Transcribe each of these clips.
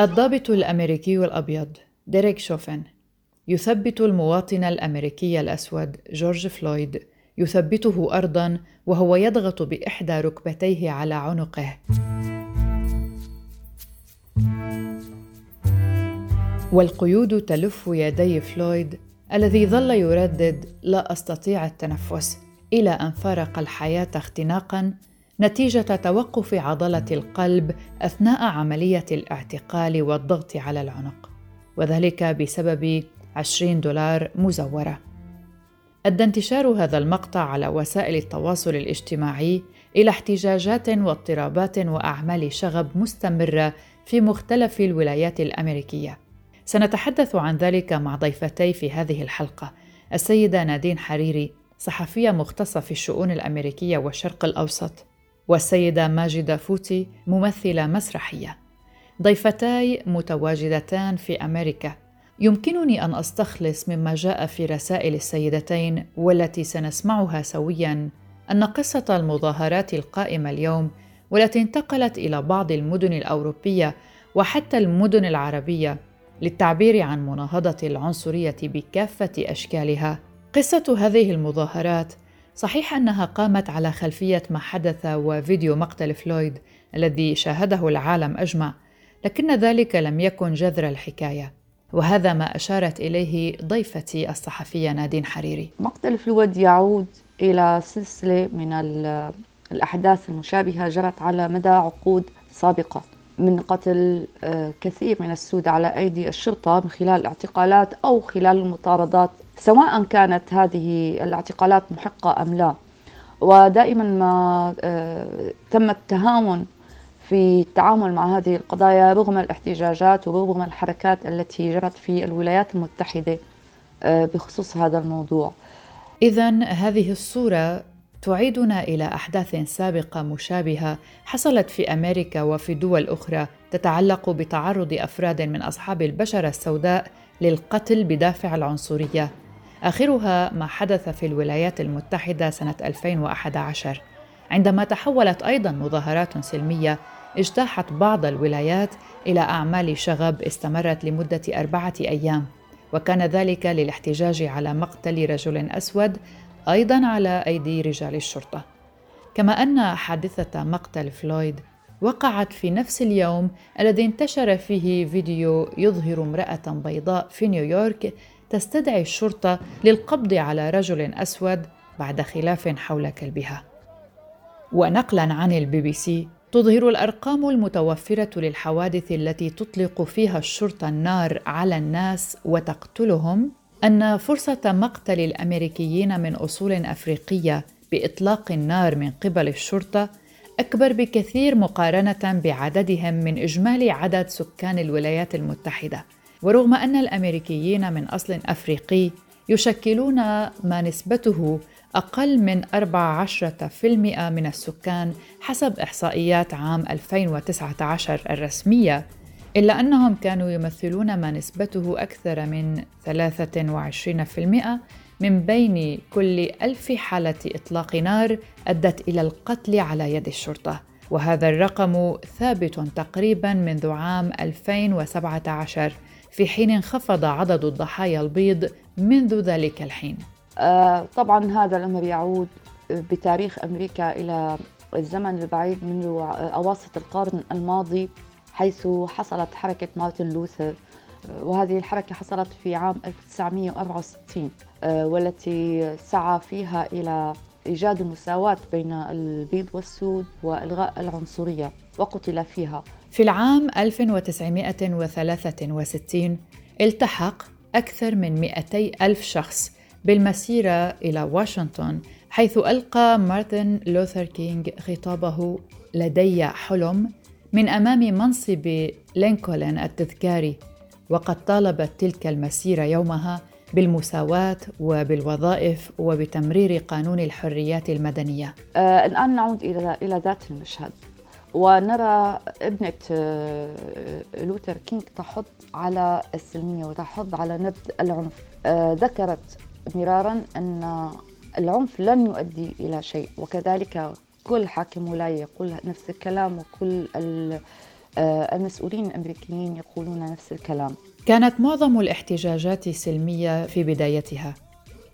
الضابط الأمريكي الأبيض ديريك شوفن يثبت المواطن الأمريكي الأسود جورج فلويد يثبته أرضا وهو يضغط بإحدى ركبتيه على عنقه. والقيود تلف يدي فلويد الذي ظل يردد لا أستطيع التنفس. إلى أن فارق الحياة اختناقا نتيجة توقف عضلة القلب أثناء عملية الاعتقال والضغط على العنق وذلك بسبب 20 دولار مزورة. أدى انتشار هذا المقطع على وسائل التواصل الاجتماعي إلى احتجاجات واضطرابات وأعمال شغب مستمرة في مختلف الولايات الأمريكية. سنتحدث عن ذلك مع ضيفتي في هذه الحلقة السيدة نادين حريري صحفية مختصة في الشؤون الأمريكية والشرق الأوسط. والسيدة ماجده فوتي ممثلة مسرحية. ضيفتاي متواجدتان في أمريكا. يمكنني أن أستخلص مما جاء في رسائل السيدتين والتي سنسمعها سويا أن قصة المظاهرات القائمة اليوم والتي انتقلت إلى بعض المدن الأوروبية وحتى المدن العربية للتعبير عن مناهضة العنصرية بكافة أشكالها. قصة هذه المظاهرات صحيح أنها قامت على خلفية ما حدث وفيديو مقتل فلويد الذي شاهده العالم أجمع لكن ذلك لم يكن جذر الحكاية وهذا ما أشارت إليه ضيفتي الصحفية نادين حريري. مقتل فلويد يعود إلى سلسلة من الأحداث المشابهة جرت على مدى عقود سابقة من قتل آه، كثير من السود على أيدي الشرطة من خلال اعتقالات أو خلال المطاردات سواء كانت هذه الاعتقالات محقة أم لا ودائما ما آه، تم التهاون في التعامل مع هذه القضايا رغم الاحتجاجات ورغم الحركات التي جرت في الولايات المتحدة آه، بخصوص هذا الموضوع. اذا هذه الصورة تعيدنا إلى أحداث سابقة مشابهة حصلت في أمريكا وفي دول أخرى تتعلق بتعرض أفراد من أصحاب البشرة السوداء للقتل بدافع العنصرية آخرها ما حدث في الولايات المتحدة سنة 2011 عندما تحولت أيضا مظاهرات سلمية اجتاحت بعض الولايات إلى أعمال شغب استمرت لمدة أربعة أيام. وكان ذلك للاحتجاج على مقتل رجل أسود أيضا على أيدي رجال الشرطة. كما أن حادثة مقتل فلويد وقعت في نفس اليوم الذي انتشر فيه فيديو يظهر امرأة بيضاء في نيويورك تستدعي الشرطة للقبض على رجل أسود بعد خلاف حول كلبها. ونقلا عن البي بي سي تظهر الأرقام المتوفرة للحوادث التي تطلق فيها الشرطة النار على الناس وتقتلهم أن فرصة مقتل الأمريكيين من أصول أفريقية بإطلاق النار من قبل الشرطة أكبر بكثير مقارنة بعددهم من إجمالي عدد سكان الولايات المتحدة. ورغم أن الأمريكيين من أصل أفريقي يشكلون ما نسبته أقل من 14% من السكان حسب إحصائيات عام 2019 الرسمية إلا أنهم كانوا يمثلون ما نسبته أكثر من 23% من بين كل ألف حالة إطلاق نار أدت إلى القتل على يد الشرطة. وهذا الرقم ثابت تقريبا منذ عام 2017 في حين انخفض عدد الضحايا البيض منذ ذلك الحين. آه، طبعا هذا الأمر يعود بتاريخ أمريكا إلى الزمن البعيد منذ أواسط القرن الماضي حيث حصلت حركة مارتن لوثر. وهذه الحركة حصلت في عام 1964 آه، والتي سعى فيها إلى إيجاد المساواة بين البيض والسود وإلغاء العنصرية وقتل فيها. في العام 1963 التحق أكثر من 200 ألف شخص بالمسيرة إلى واشنطن حيث ألقى مارتن لوثر كينغ خطابه لدي حلم من أمام نصب لينكولن التذكاري وقد طالبت تلك المسيرة يومها بالمساواة وبالوظائف وبتمرير قانون الحريات المدنية. آه الآن نعود إلى إلى ذات المشهد ونرى ابنة آه لوثر كينغ تحض على السلمية وتحض على نبذ العنف. آه ذكرت مرارا أن العنف لن يؤدي إلى شيء وكذلك كل حاكم ولاية يقول نفس الكلام وكل آه، المسؤولين الأمريكيين يقولون نفس الكلام كانت معظم الاحتجاجات سلمية في بدايتها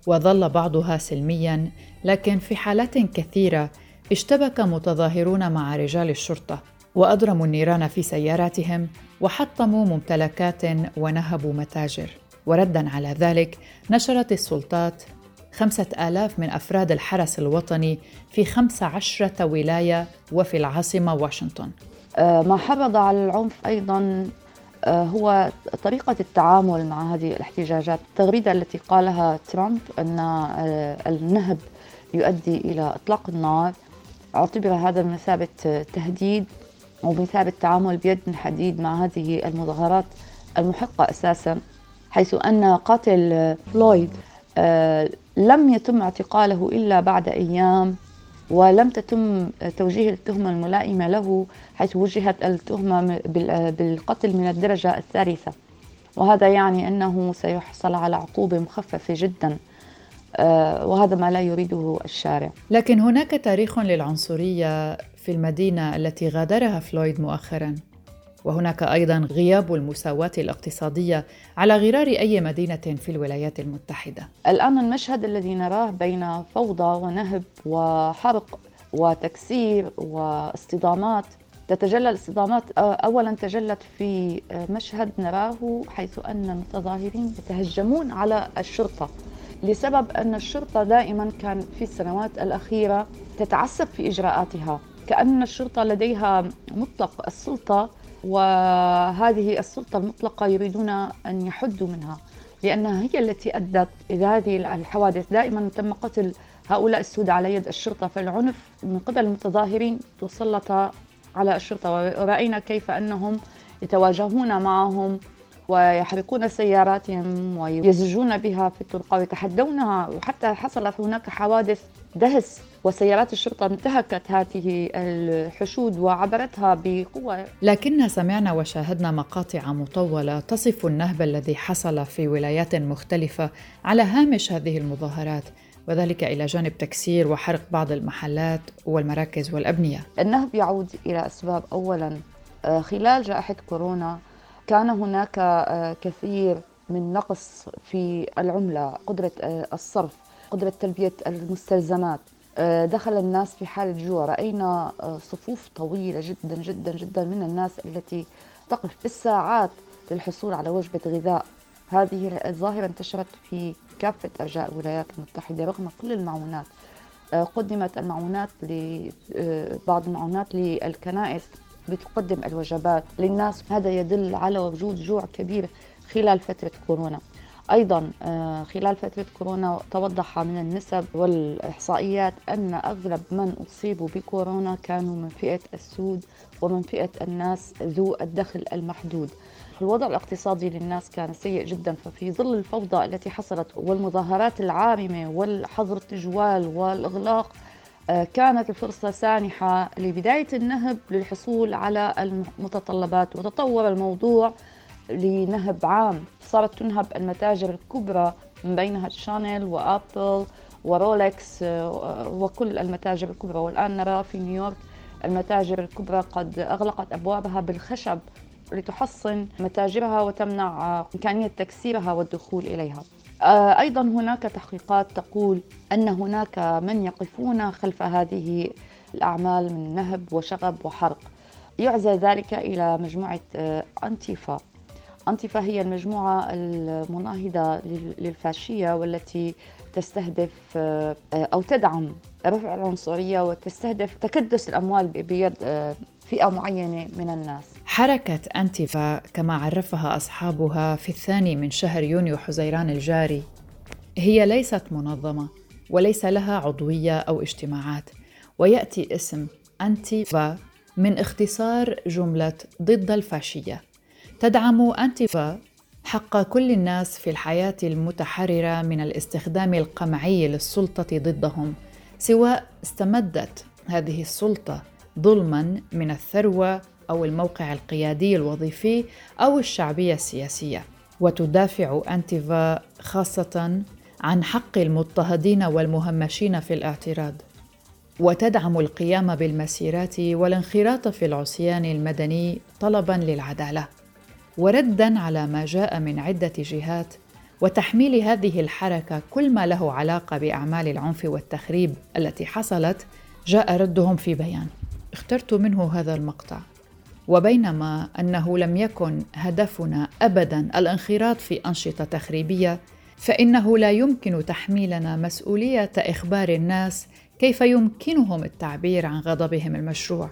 وظل بعضها سلميا لكن في حالات كثيرة اشتبك متظاهرون مع رجال الشرطة وأضرموا النيران في سياراتهم وحطموا ممتلكات ونهبوا متاجر. وردا على ذلك نشرت السلطات خمسة آلاف من أفراد الحرس الوطني في خمس عشرة ولاية وفي العاصمة واشنطن. آه، ما حرض على العنف أيضا آه، هو طريقة التعامل مع هذه الاحتجاجات. التغريدة التي قالها ترامب أن آه، النهب يؤدي إلى إطلاق النار أعتبر هذا بمثابة تهديد وبمثابة التعامل بيد من حديد مع هذه المظاهرات المحقة أساسا حيث أن قاتل فلويد لم يتم اعتقاله إلا بعد أيام ولم تتم توجيه التهمة الملائمة له حيث وجهت التهمة بالقتل من الدرجة الثالثة. وهذا يعني أنه سيحصل على عقوبة مخففة جدا. آه، وهذا ما لا يريده الشارع. لكن هناك تاريخ للعنصرية في المدينة التي غادرها فلويد مؤخراً. وهناك أيضا غياب المساواة الاقتصادية على غرار أي مدينة في الولايات المتحدة. الآن المشهد الذي نراه بين فوضى ونهب وحرق وتكسير واصطدامات تتجلى الاصطدامات اولا تجلت في مشهد نراه حيث أن المتظاهرين يتهجمون على الشرطة. لسبب أن الشرطة دائما كان في السنوات الأخيرة تتعسف في إجراءاتها. كأن الشرطة لديها مطلق السلطة وهذه السلطة المطلقة يريدون أن يحدوا منها لأنها هي التي أدت إلى هذه الحوادث. دائما تم قتل هؤلاء السود على يد الشرطة فالعنف من قبل المتظاهرين تسلط على الشرطة. ورأينا كيف أنهم يتواجهون معهم ويحرقون سياراتهم ويزجون بها في الطرق ويتحدونها. وحتى حصلت هناك حوادث دهس وسيارات الشرطة انتهكت هذه الحشود وعبرتها بقوة. لكن سمعنا وشاهدنا مقاطع مطولة تصف النهب الذي حصل في ولايات مختلفة على هامش هذه المظاهرات وذلك إلى جانب تكسير وحرق بعض المحلات والمراكز والأبنية. النهب يعود إلى أسباب أولا آه، خلال جائحة كورونا كان هناك آه، كثير من نقص في العملة قدرة آه، الصرف قدرة تلبية المستلزمات. آه، دخل الناس في حالة جوع رأينا صفوف طويلة جدا جدا جدا من الناس التي تقف بالساعات للحصول على وجبة غذاء. هذه الظاهرة انتشرت في كافة أرجاء الولايات المتحدة رغم كل المعونات. قدمت المعونات بعض المعونات للكنائس. بتقدم الوجبات للناس. هذا يدل على وجود جوع كبير خلال فترة كورونا. أيضا آه، خلال فترة كورونا توضح من النسب والإحصائيات أن أغلب من أصيبوا بكورونا كانوا من فئة السود ومن فئة الناس ذو الدخل المحدود. الوضع الاقتصادي للناس كان سيء جدا ففي ظل الفوضى التي حصلت والمظاهرات العارمة والحظر التجوال والإغلاق كانت الفرصة سانحة لبداية النهب للحصول على المتطلبات. وتطور الموضوع لنهب عام. صارت تنهب المتاجر الكبرى من بينها شانيل وابل ورولكس آه، وكل المتاجر الكبرى. والآن نرى في نيويورك المتاجر الكبرى قد أغلقت أبوابها بالخشب لتحصن متاجرها وتمنع آه، إمكانية تكسيرها والدخول إليها. آه، أيضا هناك تحقيقات تقول أن هناك من يقفون خلف هذه الأعمال من نهب وشغب وحرق. يعزى ذلك إلى مجموعة آه، أنتيفا. أنتيفا هي المجموعة المناهضة للفاشية والتي تستهدف آه، أو تدعم رفع العنصرية وتستهدف تكدس الأموال بيد فئة معينة من الناس. حركة أنتيفا كما عرفها أصحابها في الثاني من شهر يونيو حزيران الجاري. هي ليست منظمة وليس لها عضوية أو اجتماعات ويأتي اسم أنتيفا من اختصار جملة ضد الفاشية. تدعم أنتيفا حق كل الناس في الحياة المتحررة من الاستخدام القمعي للسلطة ضدهم سواء استمدت هذه السلطة ظلما من الثروة أو الموقع القيادي الوظيفي أو الشعبية السياسية. وتدافع أنتيفا خاصة عن حق المضطهدين والمهمشين في الاعتراض. وتدعم القيام بالمسيرات والانخراط في العصيان المدني طلبا للعدالة. وردا على ما جاء من عدة جهات وتحميل هذه الحركة كل ما له علاقة بأعمال العنف والتخريب التي حصلت جاء ردهم في بيان. اخترت منه هذا المقطع. وبينما أنه لم يكن هدفنا ابدا الانخراط في أنشطة تخريبية فإنه لا يمكن تحميلنا مسؤولية إخبار الناس كيف يمكنهم التعبير عن غضبهم المشروع.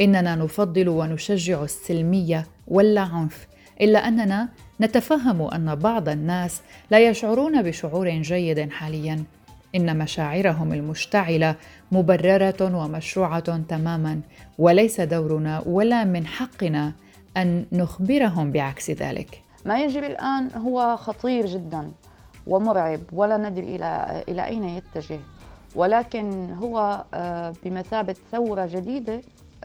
إننا نفضل ونشجع السلمية ولا عنف إلا أننا نتفهم أن بعض الناس لا يشعرون بشعور جيد حاليا. إن مشاعرهم المشتعلة مبررة ومشروعة تماما وليس دورنا ولا من حقنا أن نخبرهم بعكس ذلك. ما يجري الآن هو خطير جدا ومرعب ولا ندري إلى إلى أين يتجه. ولكن هو آه، بمثابة ثورة جديدة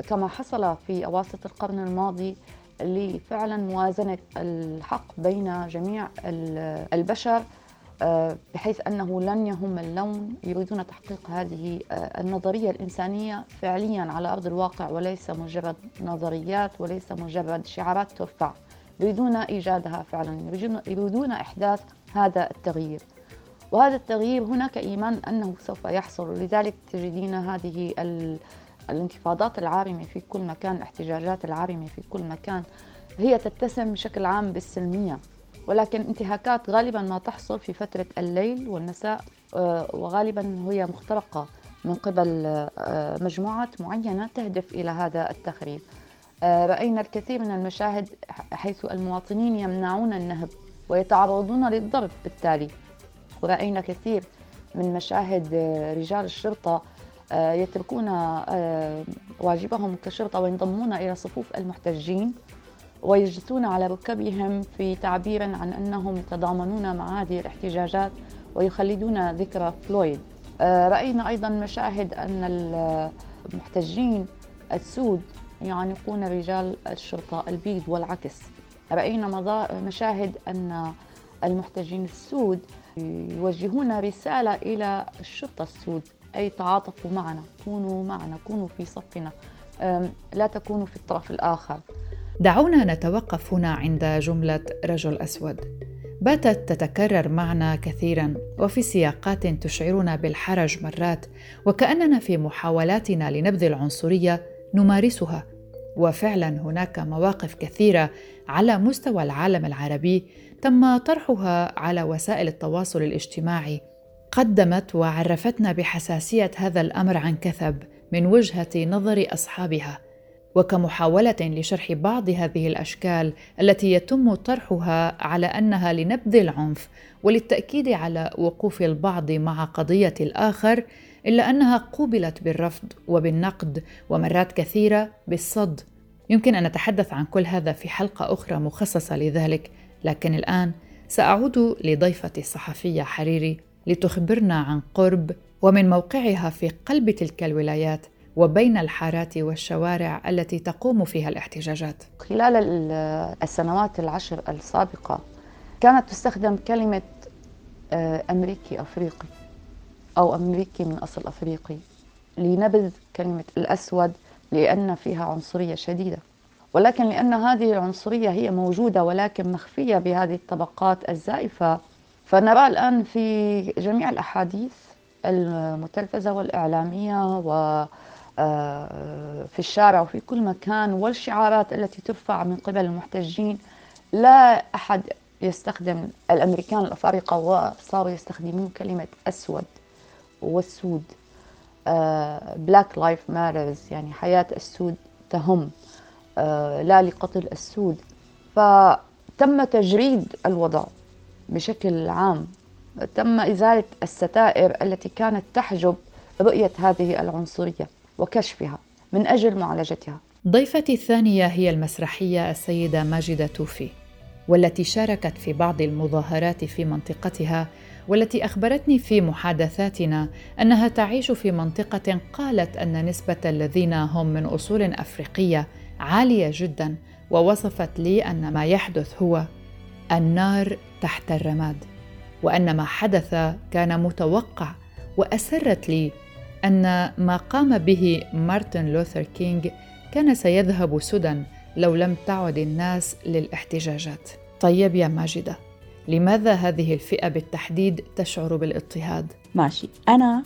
كما حصل في أواسط القرن الماضي لفعلا موازنة الحق بين جميع البشر بحيث أنه لن يهم اللون يريدون تحقيق هذه آه، النظرية الإنسانية فعليا على أرض الواقع وليس مجرد نظريات وليس مجرد شعارات ترفع. يريدون إيجادها فعلا يريدون إحداث هذا التغيير. وهذا التغيير هناك إيمان أنه سوف يحصل. لذلك تجدين هذه الانتفاضات العارمة في كل مكان الاحتجاجات العارمة في كل مكان هي تتسم بشكل عام بالسلمية. ولكن انتهاكات غالبا ما تحصل في فترة الليل والمساء آه، وغالبا هي مخترقة من قبل آه، مجموعات معينة تهدف إلى هذا التخريب. آه، رأينا الكثير من المشاهد حيث المواطنين يمنعون النهب ويتعرضون للضرب بالتالي. ورأينا كثير من مشاهد رجال الشرطة يتركون واجبهم كشرطة وينضمون إلى صفوف المحتجين. ويجلسون على ركبهم في تعبير عن أنهم يتضامنون مع هذه الاحتجاجات ويخلدون ذكرى فلويد. آه، رأينا أيضا مشاهد أن المحتجين السود يعانقون رجال الشرطة البيض والعكس. رأينا مشاهد أن المحتجين السود يوجهون رسالة إلى الشرطة السود أي تعاطفوا معنا، كونوا معنا، كونوا في صفنا، لا تكونوا في الطرف الآخر. دعونا نتوقف هنا عند جملة رجل أسود. باتت تتكرر معنا كثيرا وفي سياقات تشعرنا بالحرج مرات وكأننا في محاولاتنا لنبذ العنصرية نمارسها. وفعلا هناك مواقف كثيرة على مستوى العالم العربي تم طرحها على وسائل التواصل الاجتماعي. قدمت وعرفتنا بحساسية هذا الأمر عن كثب من وجهة نظر أصحابها. وكمحاولة لشرح بعض هذه الأشكال التي يتم طرحها على أنها لنبذ العنف وللتأكيد على وقوف البعض مع قضية الآخر إلا أنها قوبلت بالرفض وبالنقد ومرات كثيرة بالصد. يمكن أن نتحدث عن كل هذا في حلقة أخرى مخصصة لذلك لكن الآن سأعود لضيفتي الصحفية حريري لتخبرنا عن قرب ومن موقعها في قلب تلك الولايات وبين الحارات والشوارع التي تقوم فيها الاحتجاجات. خلال السنوات العشر السابقة كانت تستخدم كلمة آه، أمريكي أفريقي أو أمريكي من أصل أفريقي لنبذ كلمة الأسود لأن فيها عنصرية شديدة. ولكن لأن هذه العنصرية هي موجودة ولكن مخفية بهذه الطبقات الزائفة فنرى الآن في جميع الأحاديث المتلفزة والإعلامية و في الشارع وفي كل مكان والشعارات التي ترفع من قبل المحتجين. لا أحد يستخدم الأمريكان الأفارقة وصاروا يستخدمون كلمة أسود والسود. Black Life Matters يعني حياة السود تهم. آه، لا لقتل السود. فتم تجريد الوضع بشكل عام. تم إزالة الستائر التي كانت تحجب رؤية هذه العنصرية. وكشفها من أجل معالجتها. ضيفتي الثانية هي المسرحية السيدة ماجدة توفي والتي شاركت في بعض المظاهرات في منطقتها والتي أخبرتني في محادثاتنا أنها تعيش في منطقة قالت أن نسبة الذين هم من أصول أفريقية عالية جدا ووصفت لي أن ما يحدث هو النار تحت الرماد وأن ما حدث كان متوقع وأسرت لي أن ما قام به مارتن لوثر كينغ كان سيذهب سدى لو لم تعد الناس للاحتجاجات. طيب يا ماجدة لماذا هذه الفئة بالتحديد تشعر بالاضطهاد؟ ماشي. أنا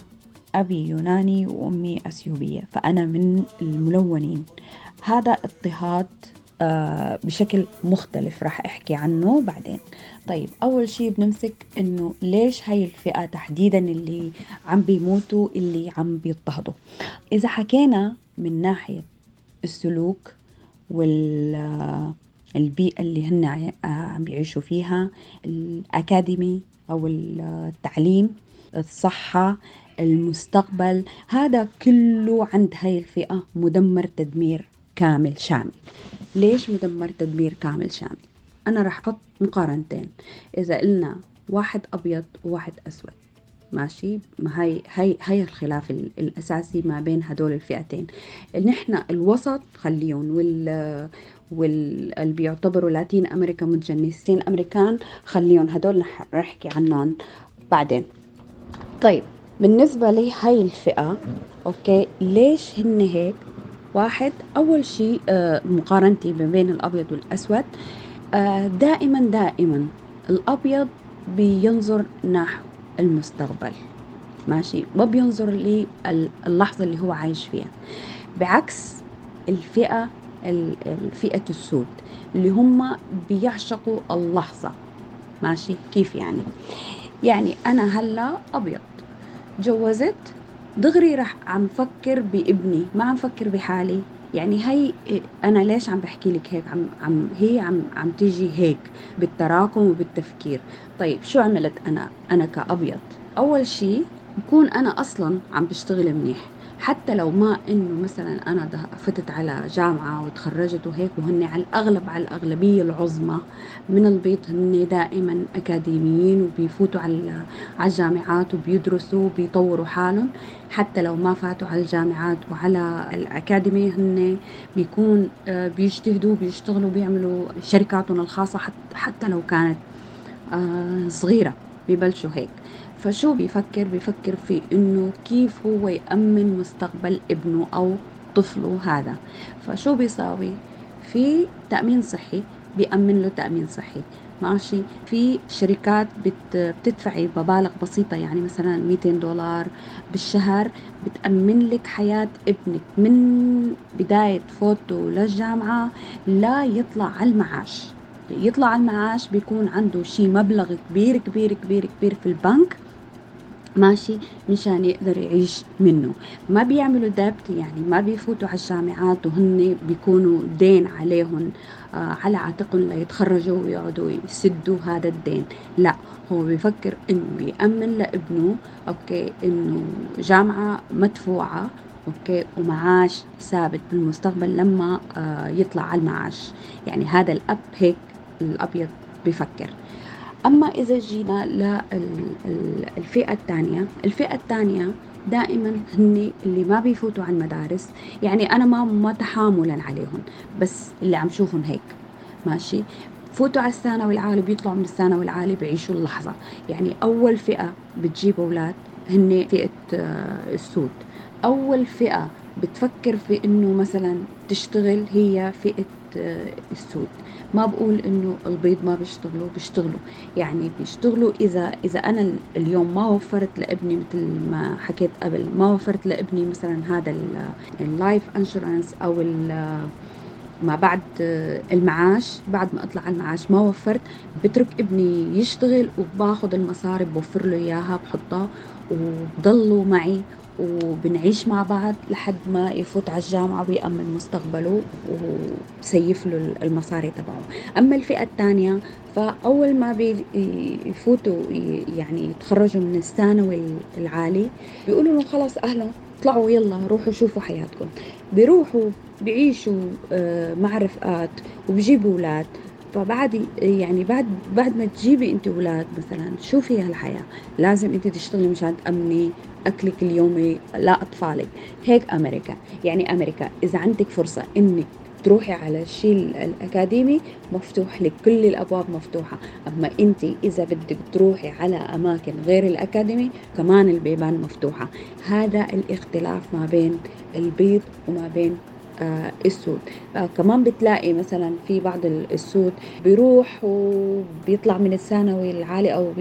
أبي يوناني وأمي أثيوبية فأنا من الملونين. هذا اضطهاد بشكل مختلف راح أحكي عنه بعدين. طيب أول شيء بنمسك إنه ليش هاي الفئة تحديدا اللي عم بيموتوا اللي عم بيضطهدوا؟ إذا حكينا من ناحية السلوك والبيئة اللي هن عم بيعيشوا فيها الأكاديمي أو التعليم الصحة المستقبل هذا كله عند هاي الفئة مدمر تدمير كامل شامل. ليش مدمر تدمير كامل شامل أنا رح أحط مقارنتين. إذا قلنا واحد أبيض وواحد أسود ماشي؟ ما هي هي هي الخلاف الأساسي ما بين هدول الفئتين. نحن الوسط خليهم وال واللي بيعتبروا لاتين أمريكا متجنسين أمريكان خليهم هدول رح نحكي عنهم بعدين. طيب بالنسبة لي هاي الفئة أوكي ليش هن هيك؟ واحد. أول شيء آه مقارنتي ما بين الأبيض والأسود. آه دائما دائما الأبيض بينظر نحو المستقبل. ماشي؟ ما بينظر للحظة اللي هو عايش فيها. بعكس الفئة الفئة السود اللي هم بيعشقوا اللحظة. ماشي؟ كيف يعني؟ يعني أنا هلأ أبيض. جوزت دغري رح عم فكر بابني ما عم فكر بحالي. يعني هي أنا ليش عم بحكي لك هيك؟ عم عم هي عم عم تيجي هيك بالتراكم وبالتفكير. طيب شو عملت أنا؟ أنا كأبيض. أول شيء بكون أنا أصلا عم بشتغل منيح. حتى لو ما إنه مثلا أنا فتت على جامعة وتخرجت وهيك وهن على الأغلب على الأغلبية العظمى من البيت هن دائما أكاديميين وبيفوتوا على الجامعات وبيدرسوا وبيطوروا حالهم. حتى لو ما فاتوا على الجامعات وعلى الأكاديمية هن بيكون آه، بيجتهدوا بيشتغلوا بيعملوا شركاتهم الخاصة حتى لو كانت آه، صغيرة ببلشوا هيك. فشو بيفكر؟ بيفكر في إنه كيف هو يأمن مستقبل ابنه أو طفله هذا. فشو بيساوي؟ في تأمين صحي بيأمن له تأمين صحي. ماشي؟ في شركات بت بتدفعي مبالغ بسيطة يعني مثلا 200 دولار بالشهر بتأمن لك حياة ابنك. من بداية فوته للجامعة لا يطلع على المعاش. يطلع على المعاش بيكون عنده شي مبلغ كبير كبير كبير كبير في البنك. ماشي مشان يقدر يعيش منه. ما بيعملوا debt يعني ما بيفوتوا على الجامعات وهن بيكونوا دين عليهم آه على عاتقهم ليتخرجوا ويقعدوا يسدوا هذا الدين. لا هو بيفكر إنه بيأمن لابنه okay إنه جامعة مدفوعة okay ومعاش ثابت بالمستقبل لما آه يطلع على المعاش. يعني هذا الأب هيك الأبيض بفكر. أما إذا جينا للفئة الثانية الفئة الثانية دائما هن اللي ما بيفوتوا على المدارس يعني أنا ما ما تحاملا عليهم بس اللي عم شوفهم هيك ماشي؟ فوتوا على الثانوي العالي بيطلعوا من الثانوي العالي بيعيشوا اللحظة. يعني أول فئة بتجيب أولاد هن فئة آه، السود. أول فئة بتفكر في إنه مثلا تشتغل هي فئة آه، السود ما بقول إنه البيض ما بيشتغلوا بيشتغلوا. يعني بيشتغلوا إذا إذا أنا اليوم ما وفرت لابني مثل ما حكيت قبل ما وفرت لابني مثلا هذا ال life insurance أو ما بعد المعاش بعد ما أطلع على المعاش ما وفرت بترك ابني يشتغل وباخذ المصاري بوفر له إياها بحطها وبضلوا معي وبنعيش مع بعض لحد ما يفوت على الجامعة ويأمن مستقبله وسيف له المصاري تبعه. أما الفئة الثانية فأول ما بيفوتوا يعني يتخرجوا من الثانوي العالي بيقولوا لهم خلاص أهلا اطلعوا يلا روحوا شوفوا حياتكم. بيروحوا بيعيشوا آه، مع رفقات وبيجيبوا أولاد. فبعد يعني بعد بعد ما تجيبي انت أولاد مثلا شو فيها الحياة لازم انت تشتغلي مشان تأمني أكلك اليومي لاطفالك هيك أمريكا. يعني أمريكا إذا عندك فرصة إنك تروحي على الشيء الأكاديمي مفتوح لك كل الأبواب مفتوحة. أما أنت إذا بدك تروحي على أماكن غير الأكاديمي كمان البيبان مفتوحة. هذا الإختلاف ما بين البيض وما بين السود. آه، كمان بتلاقي مثلا في بعض السود بيروح وبيطلع من الثانوي العالي أو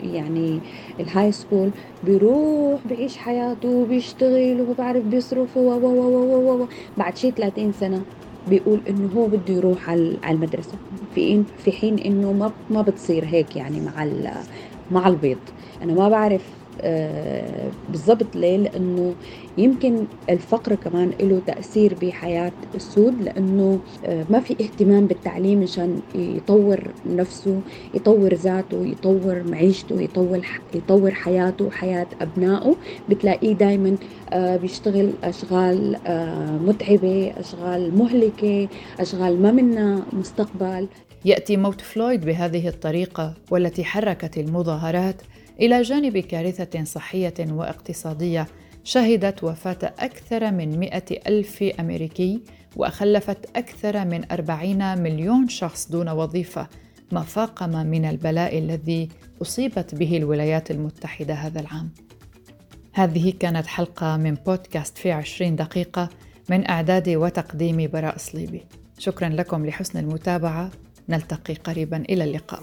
يعني ال high school بيروح بعيش حياته وبيشتغل وبعرف بيصرف و و و و بعد شي 30 سنة بيقول إنه هو بده يروح على المدرسة. في في حين إنه ما ما بتصير هيك يعني مع مع البيض. أنا ما بعرف آه، بالضبط ليه لأنه يمكن الفقر كمان له تأثير بحياة السود لأنه آه، ما في اهتمام بالتعليم مشان يطور نفسه يطور ذاته يطور معيشته يطور يطور حياته وحياه أبنائه. بتلاقيه دائما آه، بيشتغل أشغال متعبة أشغال مهلكة أشغال ما منها مستقبل. يأتي موت فلويد بهذه الطريقة والتي حركت المظاهرات إلى جانب كارثة صحية واقتصادية شهدت وفاة أكثر من مئة ألف أمريكي وأخلفت أكثر من أربعين مليون شخص دون وظيفة ما فاقم من البلاء الذي أصيبت به الولايات المتحدة هذا العام. هذه كانت حلقة من بودكاست في عشرين دقيقة من إعداد وتقديم براء صليبي شكرا لكم لحسن المتابعة. نلتقي قريبا إلى اللقاء.